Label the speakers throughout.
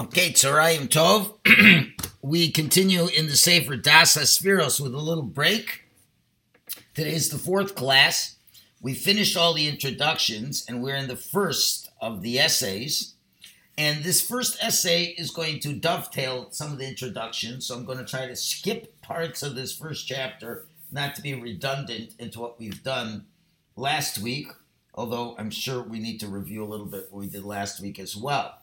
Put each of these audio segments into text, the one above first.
Speaker 1: Okay, Tzarayim Tov. we continue in the Sefer Das Aspiros with a little break. Today is the fourth class. We finished all the introductions and we're in the first of the essays. And this first essay is going to dovetail some of the introductions. So I'm going to try to skip parts of this first chapter, not to be redundant into what we've done last week, although I'm sure we need to review a little bit what we did last week as well.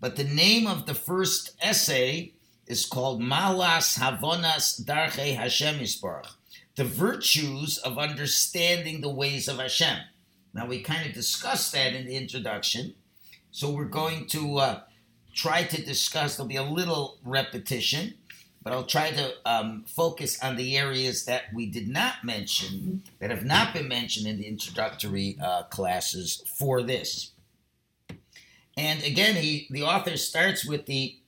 Speaker 1: But the name of the first essay is called Malas Havonas Darche Hashem Yisbarach, the virtues of understanding the ways of Hashem. Now, we kind of discussed that in the introduction, so we're going to uh, try to discuss, there'll be a little repetition, but I'll try to um, focus on the areas that we did not mention, that have not been mentioned in the introductory uh, classes for this. And again, he the author starts with the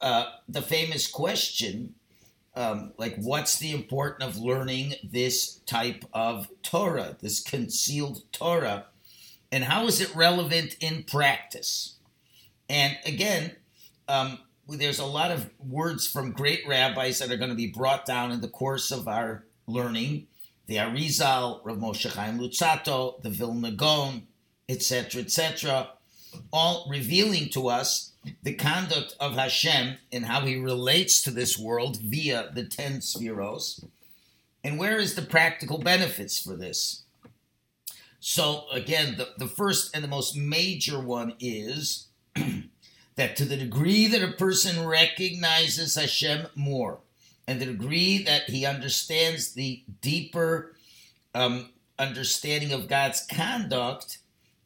Speaker 1: uh, the famous question, um, like, what's the importance of learning this type of Torah, this concealed Torah, and how is it relevant in practice? And again, um, there's a lot of words from great rabbis that are going to be brought down in the course of our learning. The Arizal, Rav Moshe Chaim Luzzatto, the Vilna Gaon, etc., etc all revealing to us the conduct of Hashem and how he relates to this world via the ten spheros. And where is the practical benefits for this? So, again, the, the first and the most major one is that to the degree that a person recognizes Hashem more, and the degree that he understands the deeper um, understanding of God's conduct,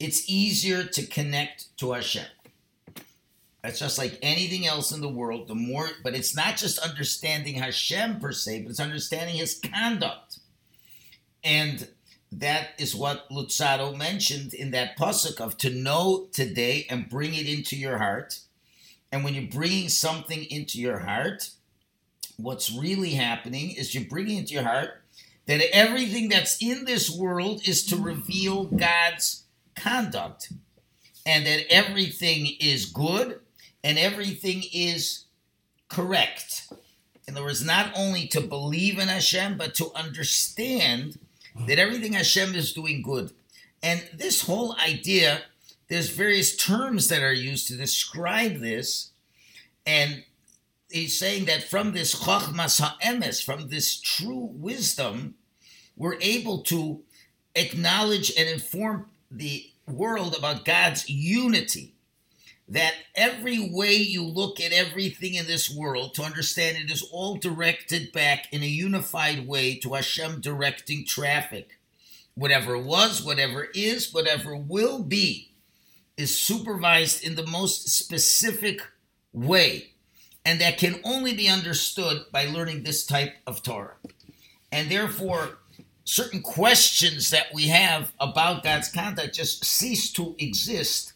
Speaker 1: it's easier to connect to Hashem. It's just like anything else in the world. The more, but it's not just understanding Hashem per se, but it's understanding His conduct, and that is what Luzzatto mentioned in that pasuk of to know today and bring it into your heart. And when you're bringing something into your heart, what's really happening is you're bringing into your heart that everything that's in this world is to reveal God's conduct and that everything is good and everything is correct. In other words, not only to believe in Hashem, but to understand that everything Hashem is doing good. And this whole idea, there's various terms that are used to describe this. And he's saying that from this chokhmas ha'emes, from this true wisdom, we're able to acknowledge and inform the world about God's unity. That every way you look at everything in this world to understand it is all directed back in a unified way to Hashem directing traffic. Whatever was, whatever is, whatever will be is supervised in the most specific way. And that can only be understood by learning this type of Torah. And therefore, certain questions that we have about God's conduct just cease to exist.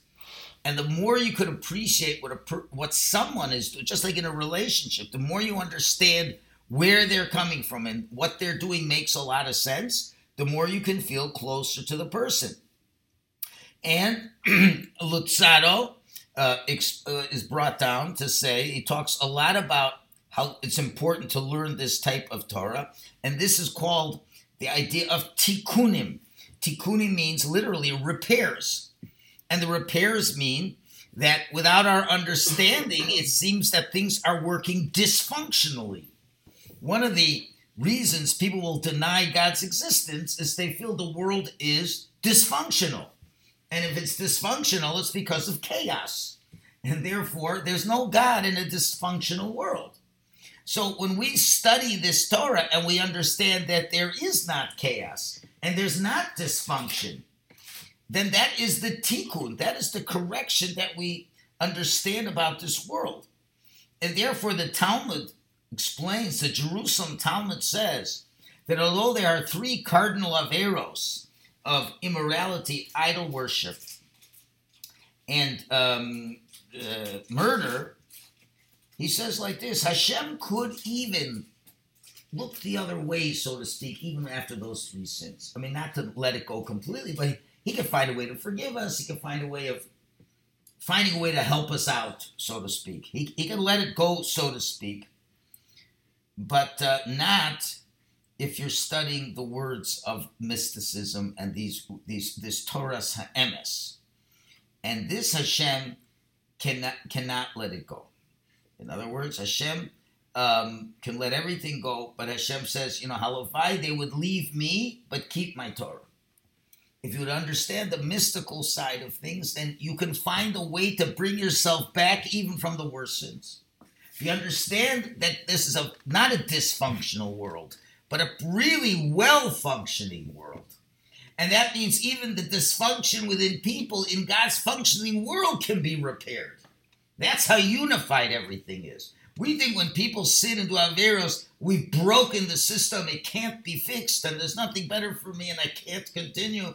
Speaker 1: And the more you could appreciate what a what someone is doing, just like in a relationship, the more you understand where they're coming from and what they're doing makes a lot of sense, the more you can feel closer to the person. And Luzzatto uh, uh, is brought down to say, he talks a lot about how it's important to learn this type of Torah. And this is called the idea of tikkunim. Tikkunim means literally repairs. And the repairs mean that without our understanding, it seems that things are working dysfunctionally. One of the reasons people will deny God's existence is they feel the world is dysfunctional. And if it's dysfunctional, it's because of chaos. And therefore, there's no God in a dysfunctional world. So when we study this Torah and we understand that there is not chaos and there's not dysfunction, then that is the tikkun, that is the correction that we understand about this world. And therefore, the Talmud explains, the Jerusalem Talmud says that although there are three cardinal averos of immorality, idol worship, and um, uh, murder, he says like this Hashem could even look the other way, so to speak, even after those three sins. I mean, not to let it go completely, but he, could find a way to forgive us. He could find a way of finding a way to help us out, so to speak. He, he can let it go, so to speak, but uh, not if you're studying the words of mysticism and these these this Torah's ha'emes. And this Hashem cannot cannot let it go. In other words, Hashem um, can let everything go, but Hashem says, you know, halavai, they would leave me, but keep my Torah. If you would understand the mystical side of things, then you can find a way to bring yourself back even from the worst sins. If you understand that this is a not a dysfunctional world, but a really well functioning world. And that means even the dysfunction within people in God's functioning world can be repaired. That's how unified everything is. We think when people sin into Averos, we've broken the system, it can't be fixed, and there's nothing better for me, and I can't continue.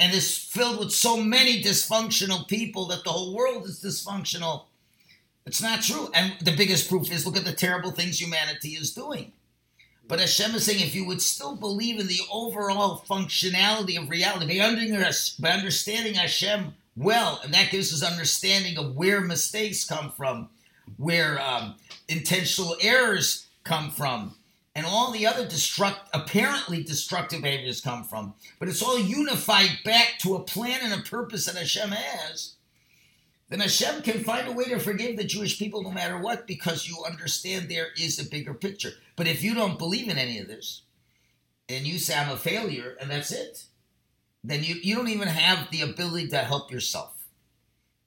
Speaker 1: And it's filled with so many dysfunctional people that the whole world is dysfunctional. It's not true. And the biggest proof is look at the terrible things humanity is doing. But Hashem is saying if you would still believe in the overall functionality of reality, by understanding Hashem well, and that gives us understanding of where mistakes come from, where um, intentional errors come from, and all the other destruct, apparently destructive behaviors come from. But it's all unified back to a plan and a purpose that Hashem has. Then Hashem can find a way to forgive the Jewish people no matter what because you understand there is a bigger picture. But if you don't believe in any of this, and you say I'm a failure and that's it, then you, you don't even have the ability to help yourself.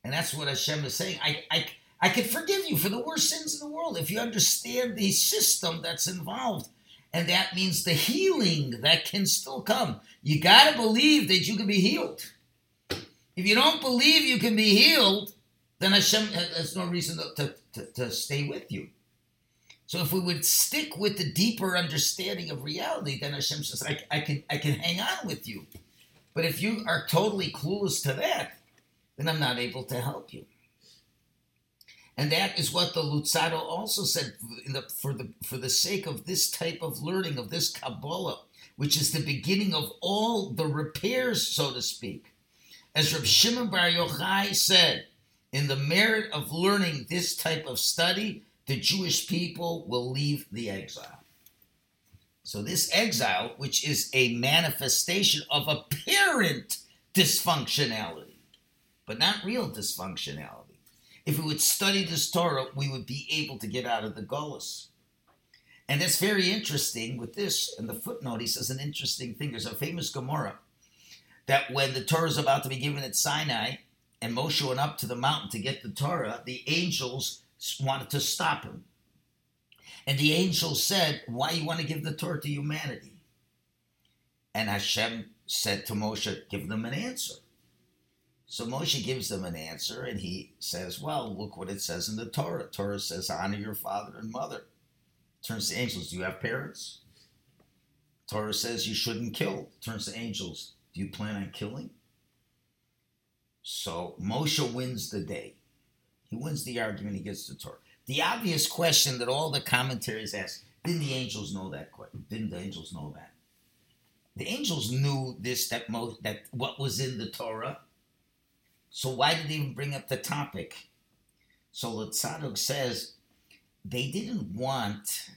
Speaker 1: And that's what Hashem is saying. I, I, I could forgive you for the worst sins in the world if you understand the system that's involved. And that means the healing that can still come. You got to believe that you can be healed. If you don't believe you can be healed, then Hashem uh, has no reason to, to, to, stay with you. So if we would stick with the deeper understanding of reality, then Hashem says, I, I, can, I can hang on with you. But if you are totally clueless to that, then I'm not able to help you. And that is what the Luzzatto also said the, for, the, for the sake of this type of learning, of this Kabbalah, which is the beginning of all the repairs, so to speak. As Reb Shimon Bar Yochai said, in the merit of learning this type of study, the Jewish people will leave the exile. So, this exile, which is a manifestation of apparent dysfunctionality, but not real dysfunctionality. If we would study this Torah, we would be able to get out of the Golas. And that's very interesting with this. In the footnote, he says an interesting thing. There's a famous Gemara that when the Torah is about to be given at Sinai, and Moshe went up to the mountain to get the Torah, the angels wanted to stop him. And the angel said, Why you want to give the Torah to humanity? And Hashem said to Moshe, Give them an answer. So Moshe gives them an answer and he says, Well, look what it says in the Torah. Torah says, Honor your father and mother. Turns to angels, Do you have parents? Torah says you shouldn't kill. Turns to angels, Do you plan on killing? So Moshe wins the day. He wins the argument, he gets the Torah. The obvious question that all the commentaries ask didn't the angels know that? Didn't the angels know that? The angels knew this that mo- that what was in the Torah. So why did they even bring up the topic? So Lutzadok says they didn't want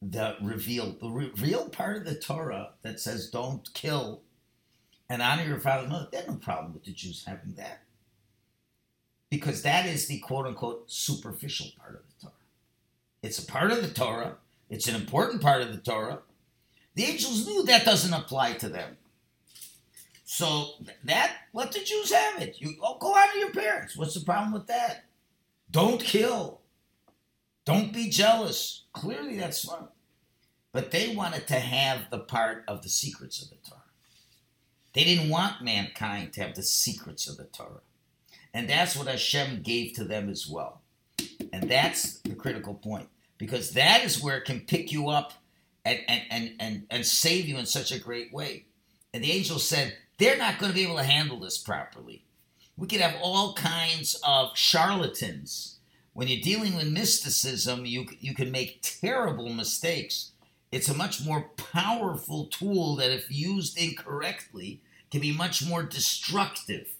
Speaker 1: the reveal the re- real part of the Torah that says don't kill and honor your father and mother. They had no problem with the Jews having that because that is the quote unquote superficial part of the Torah. It's a part of the Torah, it's an important part of the Torah. The angels knew that doesn't apply to them. So that let the Jews have it. You oh, go out of your parents. What's the problem with that? Don't kill. Don't be jealous. Clearly that's fun. But they wanted to have the part of the secrets of the Torah. They didn't want mankind to have the secrets of the Torah. And that's what Hashem gave to them as well. And that's the critical point. Because that is where it can pick you up and, and, and, and, and save you in such a great way. And the angel said, they're not going to be able to handle this properly. We could have all kinds of charlatans. When you're dealing with mysticism, you, you can make terrible mistakes. It's a much more powerful tool that, if used incorrectly, can be much more destructive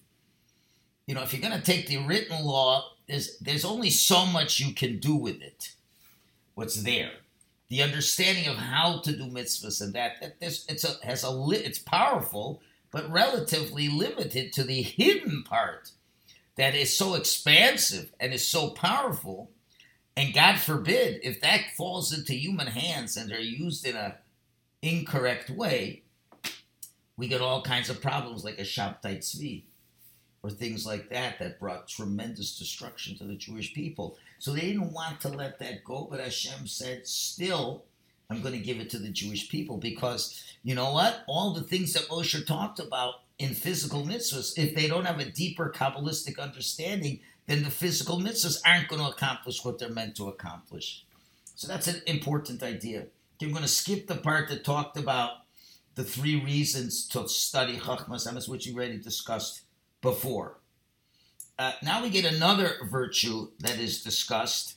Speaker 1: you know, if you're going to take the written law, there's there's only so much you can do with it. What's there, the understanding of how to do mitzvahs and that, that this it's a has a it's powerful, but relatively limited to the hidden part that is so expansive and is so powerful. And God forbid if that falls into human hands and they're used in a incorrect way, we get all kinds of problems like a Shabtai Tzvi or things like that that brought tremendous destruction to the Jewish people. So they didn't want to let that go, but Hashem said, still, I'm going to give it to the Jewish people because you know what? All the things that Moshe talked about in physical mitzvahs, if they don't have a deeper Kabbalistic understanding, then the physical mitzvahs aren't going to accomplish what they're meant to accomplish. So that's an important idea. I'm going to skip the part that talked about the three reasons to study Chachmas Emes, which we already discussed before. Uh, now we get another virtue that is discussed,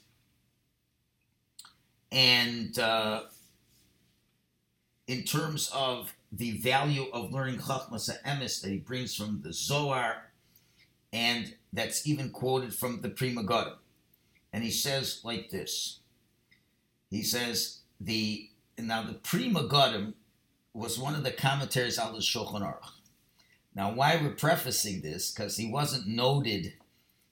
Speaker 1: and uh, in terms of the value of learning Chachmas Emes that he brings from the Zohar, and that's even quoted from the Pri Megadim. And he says like this. He says the now the Pri Megadim was one of the commentaries on the Shulchan Aruch. Now, why we're prefacing this? Because he wasn't noted.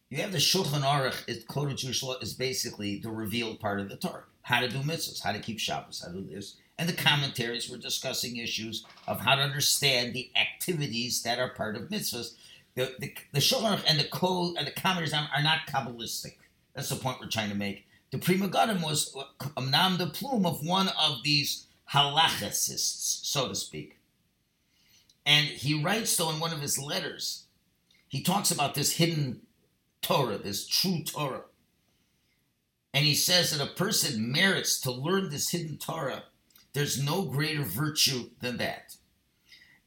Speaker 1: You have the Shulchan Aruch, it, Code of Jewish Law, is basically the revealed part of the Torah. How to do mitzvahs, how to keep Shabbos, how to do this. And the commentaries were discussing issues of how to understand the activities that are part of mitzvahs. The, the, the Shulchan Aruch and the Code and the commentaries are not Kabbalistic. That's the point we're trying to make. The Pri Megadim was uh, Amnam um, the plume of one of these halachicists, so to speak. And he writes, though, in one of his letters, he talks about this hidden Torah, this true Torah. And he says that a person merits to learn this hidden Torah. There's no greater virtue than that.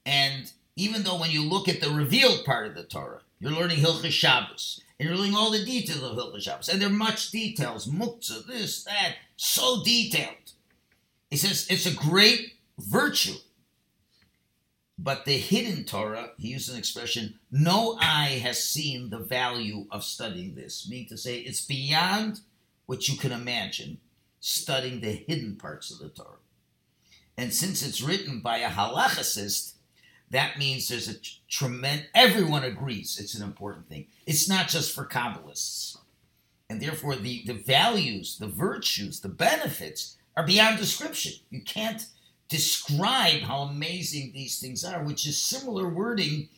Speaker 1: And even though when you look at the revealed part of the Torah, you're learning Hilchah Shabbos, and you're learning all the details of Hilchah Shabbos, and there are much details, muktzah, this, that, so detailed. He says it's a great virtue. But the hidden Torah, he used an expression, no eye has seen the value of studying this, meaning to say it's beyond what you can imagine studying the hidden parts of the Torah. And since it's written by a halachicist, that means there's a tremendous, everyone agrees it's an important thing. It's not just for Kabbalists. And therefore, the, the values, the virtues, the benefits are beyond description. You can't describe how amazing these things are, which is similar wording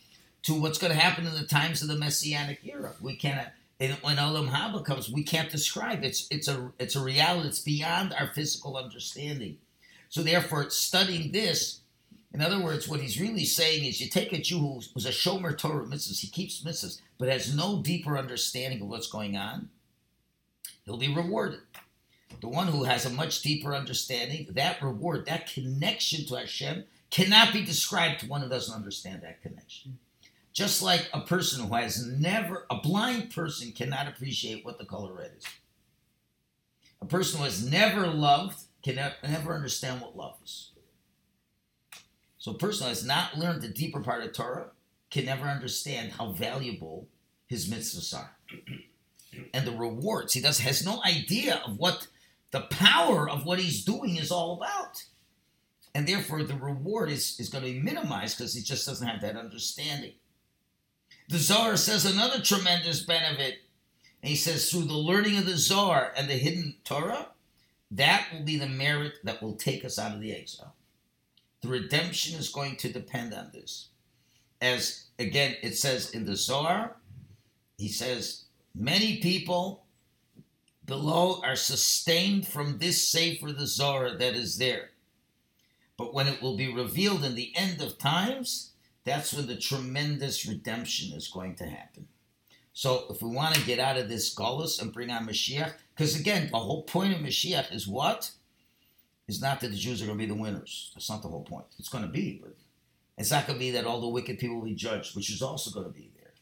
Speaker 1: to what's going to happen in the times of the Messianic era. We cannot, when Olam Haba comes, we can't describe. It's it's a it's a reality. It's beyond our physical understanding. So therefore, studying this, in other words, what he's really saying is, you take a Jew who was a shomer Torah mitzvahs, he keeps mitzvahs, but has no deeper understanding of what's going on, he'll be rewarded the one who has a much deeper understanding, that reward, that connection to Hashem cannot be described to one who doesn't understand that connection. Just like a person who has never, a blind person cannot appreciate what the color red is. A person who has never loved can never understand what love is. So a person who has not learned the deeper part of Torah can never understand how valuable his mitzvahs are. and the rewards. He does has no idea of what the power of what he's doing is all about. And therefore, the reward is, is going to be minimized because he just doesn't have that understanding. The Zohar says another tremendous benefit. And he says, through the learning of the Zohar and the hidden Torah, that will be the merit that will take us out of the exile. The redemption is going to depend on this. As again, it says in the Zohar, he says, many people below are sustained from this Sefer the Zohar that is there. But when it will be revealed in the end of times, that's when the tremendous redemption is going to happen. So if we want to get out of this gullus and bring on Mashiach, because again, the whole point of Mashiach is what? Is not that the Jews are going to be the winners. That's not the whole point. It's going to be, but it's not going to be that all the wicked people will be judged, which is also going to be there.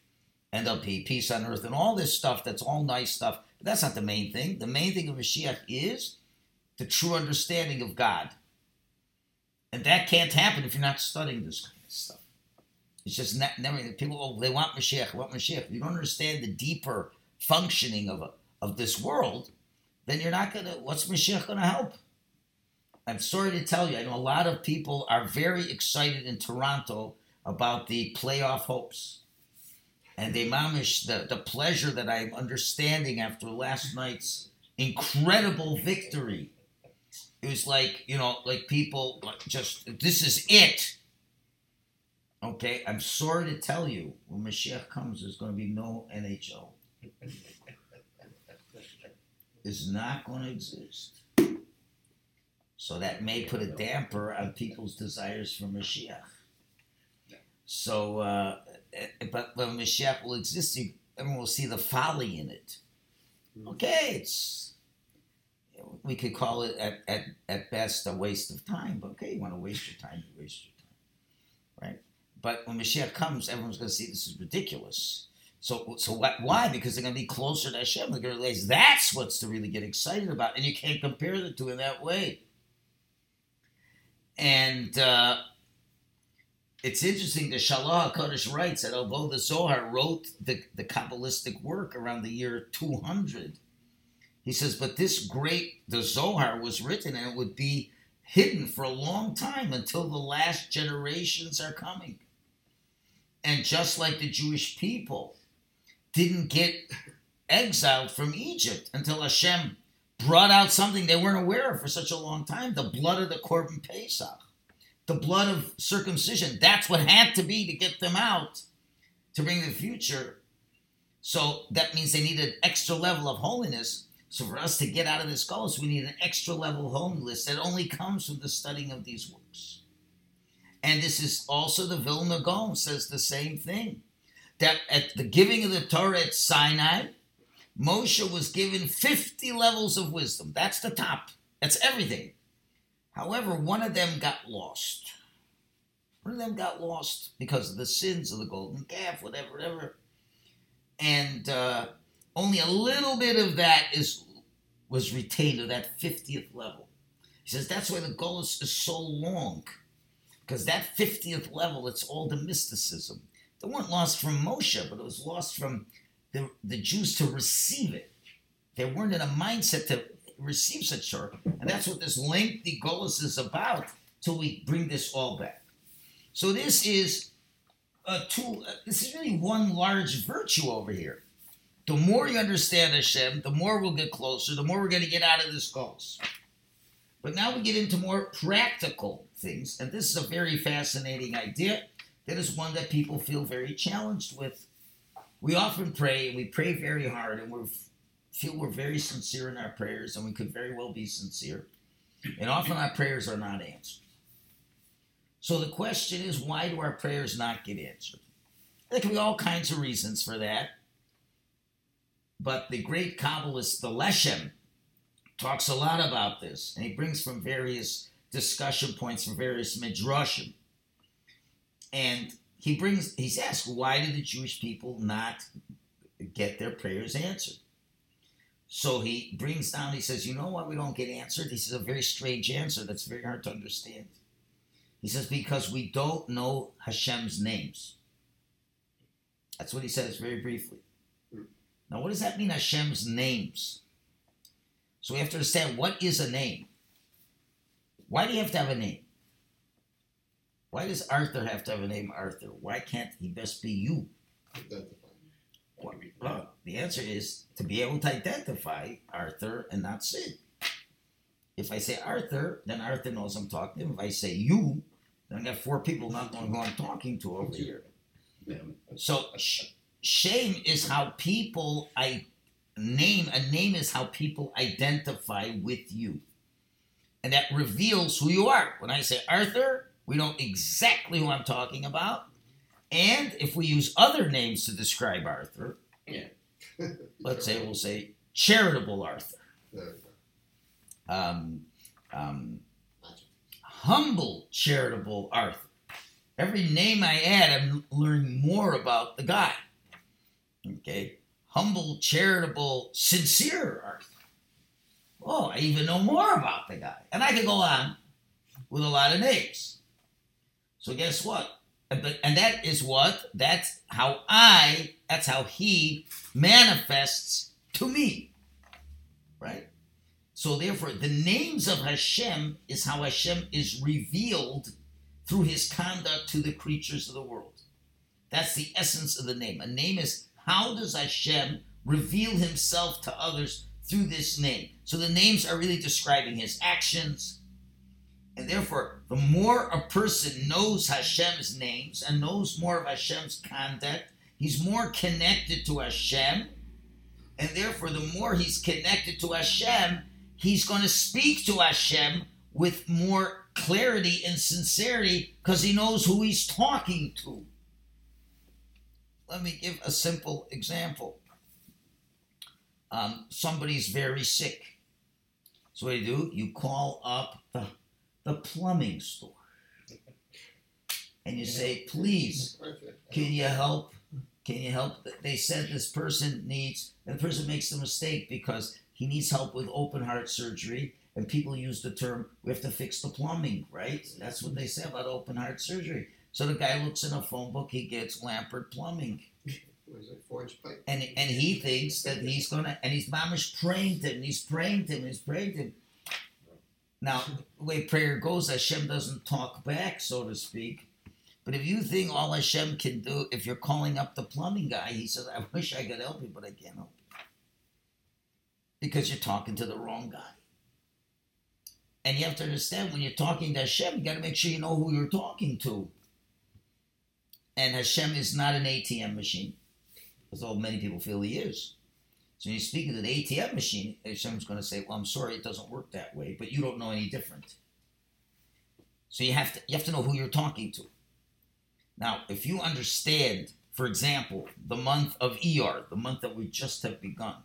Speaker 1: And there'll be peace on earth and all this stuff that's all nice stuff. But that's not the main thing. The main thing of Mashiach is the true understanding of God. And that can't happen if you're not studying this kind of stuff. It's just not, never people. Oh, they want Mashiach. Want Mashiach. If you don't understand the deeper functioning of of this world, then you're not gonna. What's Mashiach gonna help? I'm sorry to tell you. I know a lot of people are very excited in Toronto about the playoff hopes, and they mamish the the pleasure that I'm understanding after last night's incredible victory. It was like you know, like people like just this is it. Okay, I'm sorry to tell you, when Mashiach comes, there's going to be no NHL. It's not going to exist. So that may put a damper on people's desires for Mashiach. So, uh, but when Mashiach will exist, everyone will see the folly in it. Okay, it's we could call it at, at, at best a waste of time. But okay, you want to waste your time, you waste your time, right? But when Mashiach comes, everyone's going to see this is ridiculous. So, so what, why? Because they're going to be closer to Hashem. They're going to realize that's what's to really get excited about, and you can't compare the two in that way. And uh, it's interesting. The Shelah Hakadosh writes that although the Zohar wrote the, the Kabbalistic work around the year 200, he says, but this great the Zohar was written, and it would be hidden for a long time until the last generations are coming. And just like the Jewish people didn't get exiled from Egypt until Hashem brought out something they weren't aware of for such a long time the blood of the Korban Pesach, the blood of circumcision. That's what had to be to get them out to bring the future. So that means they need an extra level of holiness. So for us to get out of this gulf, we need an extra level of holiness that only comes from the studying of these works. And this is also the Vilna Gaon says the same thing. That at the giving of the Torah at Sinai, Moshe was given 50 levels of wisdom. That's the top. That's everything. However, one of them got lost. One of them got lost because of the sins of the golden calf, whatever, whatever. And uh, only a little bit of that is was retained at that 50th level. He says that's why the goal is, is so long because that 50th level, it's all the mysticism. They weren't lost from Moshe, but it was lost from the, the Jews to receive it. They weren't in a mindset to receive such Torah. And that's what this lengthy Golos is about till we bring this all back. So this is a tool, uh, this is really one large virtue over here. The more you understand Hashem, the more we'll get closer, the more we're going to get out of this Golos. But now we get into more practical things, and this is a very fascinating idea. That is one that people feel very challenged with. We often pray, and we pray very hard, and we feel we're very sincere in our prayers, and we could very well be sincere. And often our prayers are not answered. So the question is, why do our prayers not get answered? There can be all kinds of reasons for that. But the great Kabbalist, the Leshem, talks a lot about this, and he brings from various discussion points from various midrashim. And he brings, he's asked, why do the Jewish people not get their prayers answered? So he brings down, he says, you know why we don't get answered? He says a very strange answer that's very hard to understand. He says, because we don't know Hashem's names. That's what he says very briefly. Now, what does that mean, Hashem's names? So we have to understand what is a name. Why do you have to have a name? Why does Arthur have to have a name Arthur? Why can't he best be you? The answer is to be able to identify Arthur and not Sid. If I say Arthur, then Arthur knows I'm talking to him. If I say you, then I got four people not knowing who I'm talking to over here. So sh- shame is how people I name a name is how people identify with you. And that reveals who you are. When I say Arthur, we know exactly who I'm talking about. And if we use other names to describe Arthur,
Speaker 2: Yeah.
Speaker 1: Let's say we'll say charitable Arthur, um, um, humble charitable Arthur. Every name I add, I'm learning more about the guy. Okay, humble, charitable, sincere Arthur. Oh, I even know more about the guy. And I could go on with a lot of names. So guess what? And, that is what? That's how I, that's how he manifests to me. Right? So therefore, the names of Hashem is how Hashem is revealed through his conduct to the creatures of the world. That's the essence of the name. A name is how does Hashem reveal himself to others through this name? So the names are really describing his actions. And therefore, the more a person knows Hashem's names and knows more of Hashem's conduct, he's more connected to Hashem. And therefore, the more he's connected to Hashem, he's going to speak to Hashem with more clarity and sincerity because he knows who he's talking to. Let me give a simple example. Um, somebody's very sick. So what do you do? You call up the, the plumbing store. And you say, please, can you help? Can you help? They said this person needs, and the person makes the mistake because he needs help with open heart surgery. And people use the term, we have to fix the plumbing, right? That's what they say about open heart surgery. So the guy looks in a phone book, he gets Lampert Plumbing. And, and he thinks that he's gonna and he's mamish praying to him, he's praying to him, he's praying to him. Now, the way prayer goes, Hashem doesn't talk back, so to speak. But if you think all Hashem can do, if you're calling up the plumbing guy, he says, I wish I could help you, but I can't help you. Because you're talking to the wrong guy. And you have to understand when you're talking to Hashem, you got to make sure you know who you're talking to and Hashem is not an ATM machine, although many people feel he is. So when you speak to an ATM machine, Hashem's going to say, "Well, I'm sorry, it doesn't work that way," but you don't know any different. So you have to you have to know who you're talking to. Now, if you understand, for example, the month of ER, the month that we just have begun.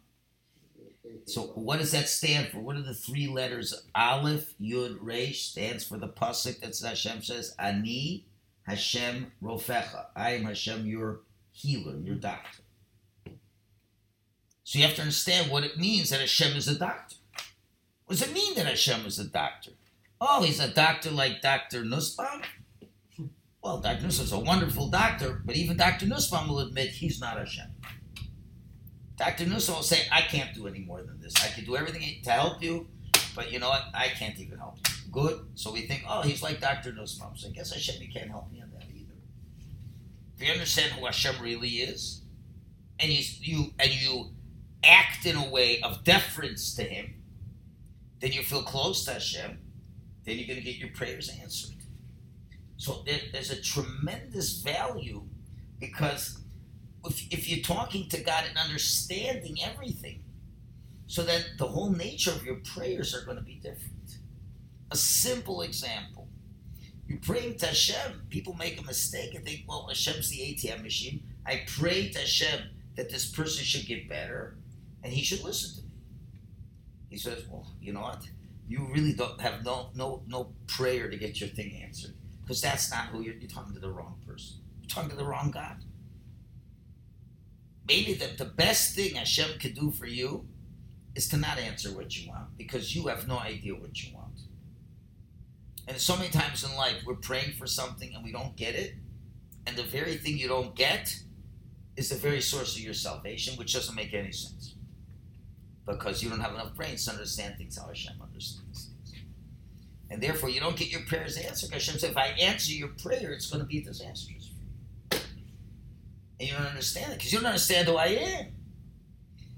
Speaker 1: So what does that stand for? What are the three letters? Aleph, Yud, Resh stands for the pasuk that Hashem says, "Ani Hashem Rofecha. I am Hashem, your healer, your doctor. So you have to understand what it means that Hashem is a doctor. What does it mean that Hashem is a doctor? Oh, he's a doctor like Dr. Nussbaum? Well, Dr. Nussbaum is a wonderful doctor, but even Dr. Nussbaum will admit he's not Hashem. Dr. Nussbaum will say, I can't do any more than this. I can do everything to help you, but you know what? I can't even help you. Good. So we think, oh, he's like Dr. Nussbaum. So I guess Hashem, can't help me on that either. If you understand who Hashem really is, and you, you and you act in a way of deference to Him, then you feel close to Hashem. Then you're going to get your prayers answered. So there, there's a tremendous value because if, if you're talking to God and understanding everything, so that the whole nature of your prayers are going to be different. A simple example. You pray to Hashem. People make a mistake and think, well, Hashem's the ATM machine. I pray to Hashem that this person should get better and he should listen to me. He says, well, you know what? You really don't have no no no prayer to get your thing answered because that's not who you're, you're talking to the wrong person. You're talking to the wrong God. Maybe the, the best thing Hashem could do for you is to not answer what you want because you have no idea what you want. And so many times in life, we're praying for something and we don't get it. And the very thing you don't get is the very source of your salvation, which doesn't make any sense. Because you don't have enough brains to understand things how Hashem understands. And therefore, you don't get your prayers answered. Because Hashem said, if I answer your prayer, it's going to be disastrous. And you don't understand it because you don't understand who I am.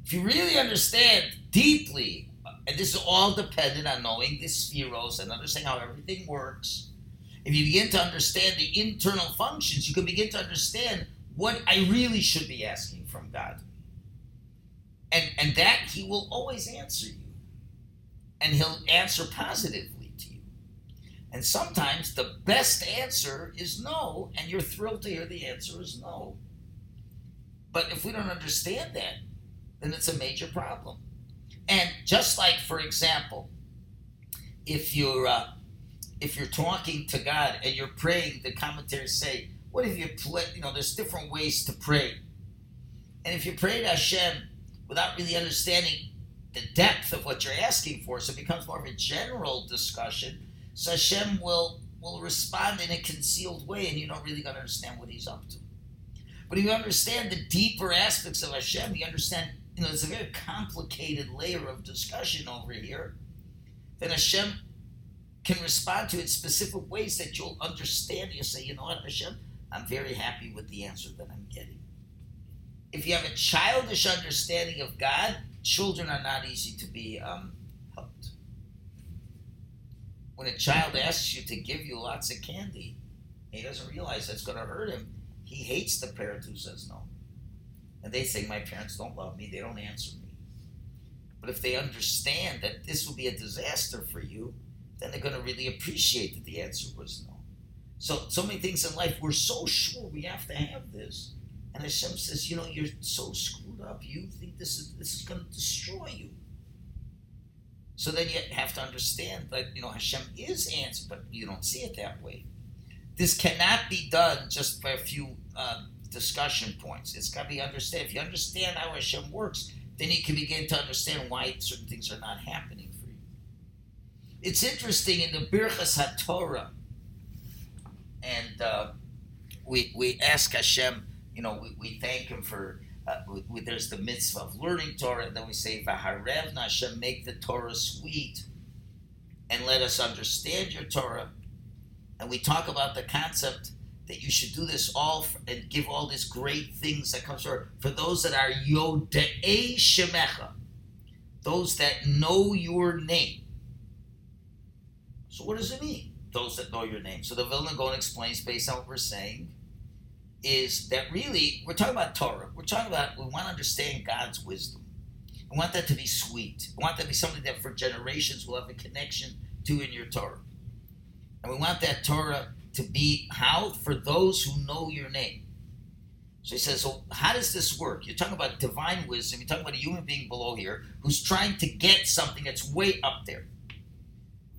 Speaker 1: If you really understand deeply and this is all dependent on knowing the spheros and understanding how everything works. If you begin to understand the internal functions, you can begin to understand what I really should be asking from God. And, and that He will always answer you. And He'll answer you. And sometimes the best answer is no, and you're thrilled to hear the answer is no. But if we don't understand that, then it's a major problem. And just like, for example, if you're uh, if you're talking to God and you're praying, the commentaries say, "What if you play? You know, there's different ways to pray." And if you pray to Hashem without really understanding the depth of what you're asking for, so it becomes more of a general discussion. So Hashem will will respond in a concealed way and you don't really going to understand what he's up to. But if you understand the deeper aspects of Hashem, you understand, you know, it's a very complicated layer of discussion over here. Then Hashem can respond to it specific ways that you'll understand. You say, you know what, Hashem, I'm very happy with the answer that I'm getting. If you have a childish understanding of God, children are not easy to be um. When a child asks you to give you lots of candy, he doesn't realize that's going to hurt him he hates the parent who says no. And they say, My parents don't love me, they don't answer me. But if they understand that this will be a disaster for you, then they're going to really appreciate that the answer was no. So, so many things in life, we're so sure we have to have this. And Hashem says, you know, you're so screwed up. You think this is this is going to destroy you. So then you have to understand that you know Hashem is answer, but you don't see it that way. This cannot be done just by a few uh, discussion points. It's got to be understood. If you understand how Hashem works, then you can begin to understand why certain things are not happening for you. It's interesting in the Birchas HaTorah, and uh, we, we ask Hashem, you know, we, we thank Him for, uh, we, we, there's the mitzvah of learning Torah, and then we say, Vaharevna Hashem, make the Torah sweet, and let us understand your Torah and we talk about the concept that you should do this all for, and give all these great things that comes for for those that are yodei shemecha, those that know your name. So what does it mean? Those that know your name. So the Vilna Gaon explains based on what we're saying is that really we're talking about Torah. We're talking about we want to understand God's wisdom. We want that to be sweet. We want that to be something that for generations will have a connection to in your Torah. And we want that Torah to be how? For those who know your name. So he says, so how does this work? You're talking about divine wisdom. You're talking about a human being below here who's trying to get something that's way up there.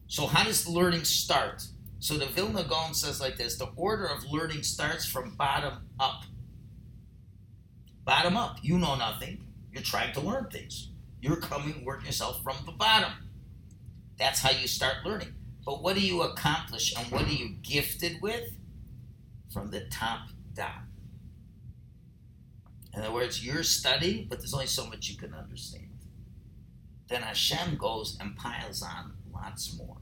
Speaker 1: So how does the learning start? So the Vilna Gaon says like this: the order of learning starts from bottom up. Bottom up. You know nothing. You're trying to learn things. You're coming, working yourself from the bottom. That's how you start learning. But what do you accomplish and what are you gifted with? From the top down. In other words, you're studying, but there's only so much you can understand. Then Hashem goes and piles on lots more.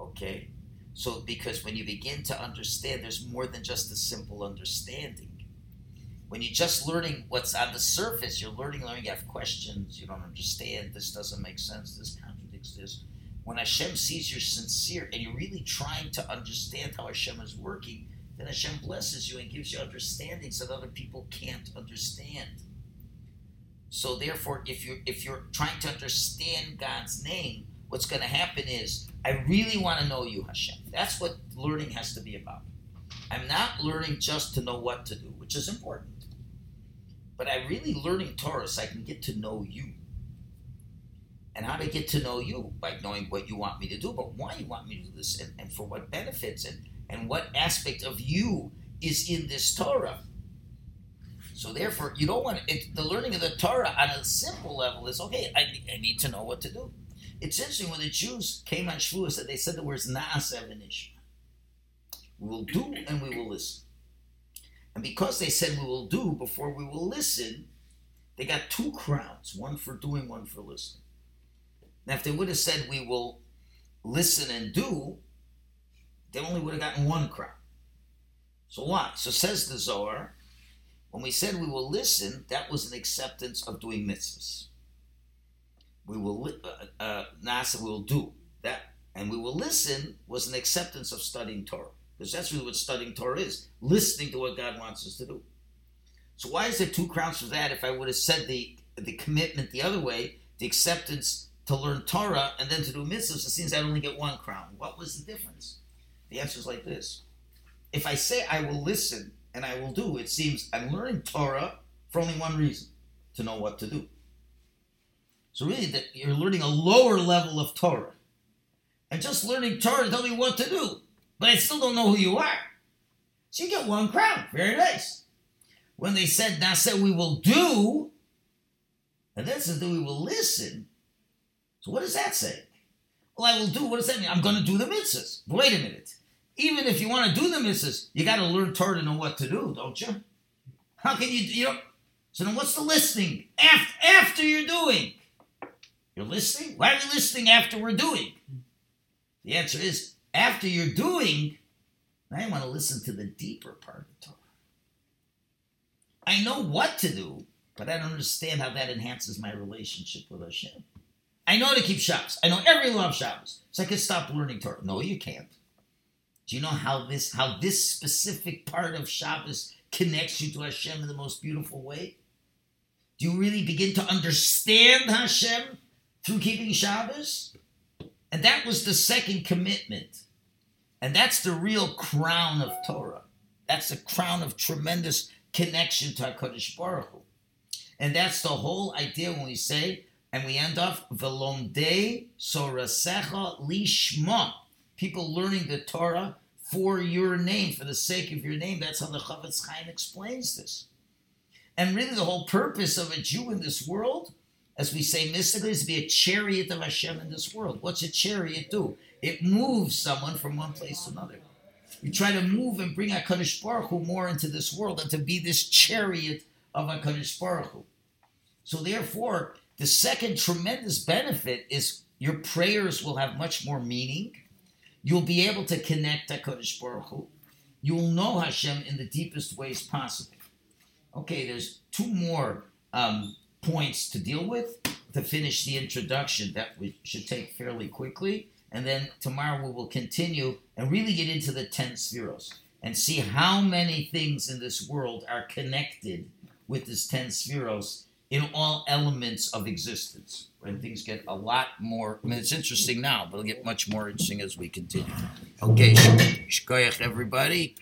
Speaker 1: Okay? So, because when you begin to understand, there's more than just a simple understanding. When you're just learning what's on the surface, you're learning, learning, you have questions, you don't understand, this doesn't make sense, this contradicts this when Hashem sees you're sincere and you're really trying to understand how Hashem is working, then Hashem blesses you and gives you understanding so that other people can't understand. So therefore, if you're if you're trying to understand God's name, what's going to happen is I really want to know you, Hashem. That's what learning has to be about. I'm not learning just to know what to do, which is important. But I really learning Torah so I can get to know you and how to get to know you by knowing what you want me to do, but why you want me to do this, and, and for what benefits, and, and what aspect of you is in this Torah. So therefore, you don't want it, the learning of the Torah on a simple level is okay. I, I need to know what to do. It's interesting when the Jews came on Shavuos that they said the words Naasev and We will do and we will listen. And because they said we will do before we will listen, they got two crowns: one for doing, one for listening. Now, if they would have said we will listen and do, they only would have gotten one crown. So what? So says the Zohar, when we said we will listen, that was an acceptance of doing mitzvahs. We will, uh, uh, Nasa will do that, and we will listen was an acceptance of studying Torah, because that's really what studying Torah is: listening to what God wants us to do. So why is there two crowns for that? If I would have said the the commitment the other way, the acceptance to learn Torah and then to do mitzvahs, it seems I'd only get one crown. What was the difference? The answer is like this. If I say I will listen and I will do, it seems I'm learning Torah for only one reason to know what to do. So, really, that you're learning a lower level of Torah. And just learning Torah tell me what to do, but I still don't know who you are. So, you get one crown. Very nice. When they said, now said we will do, and then says that we will listen, so what does that say? Well, I will do. What does that mean? I'm going to do the mitzvahs. Wait a minute. even if you want to do the mitzvahs, you got to learn Torah to know what to do, don't you? How can you, you know? So then what's the listening? After, after you're doing. You're listening? Why are you listening after we're doing? The answer is after you're doing, I want to listen to the deeper part of the Torah. I know what to do, but I don't understand how that enhances my relationship with Hashem. I know to keep Shabbos. I know every law of Shabbos. So I can stop learning Torah. No, you can't. Do you know how this how this specific part of Shabbos connects you to Hashem in the most beautiful way? Do you really begin to understand Hashem through keeping Shabbos? And that was the second commitment. And that's the real crown of Torah. That's the crown of tremendous connection to HaKadosh Baruch Hu. And that's the whole idea when we say, and we end off, Velomde Sorasecha Lishma. People learning the Torah for your name, for the sake of your name. That's how the Chofetz Chaim explains this. And really, the whole purpose of a Jew in this world, as we say mystically, is to be a chariot of Hashem in this world. What's a chariot do? It moves someone from one place to another. You try to move and bring HaKadosh Baruch Hu more into this world and to be this chariot of HaKadosh Baruch Hu. So therefore, the second tremendous benefit is your prayers will have much more meaning. You'll be able to connect HaKadosh Baruch Hu. You'll know Hashem in the deepest ways possible. Okay, there's two more um, points to deal with to finish the introduction that we should take fairly quickly. And then tomorrow we will continue and really get into the 10 sefiros and see how many things in this world are connected with this 10 sefiros in all elements of existence. And things get a lot more, I mean, it's interesting now, but it'll get much more interesting as we continue. Okay, shkoyach everybody.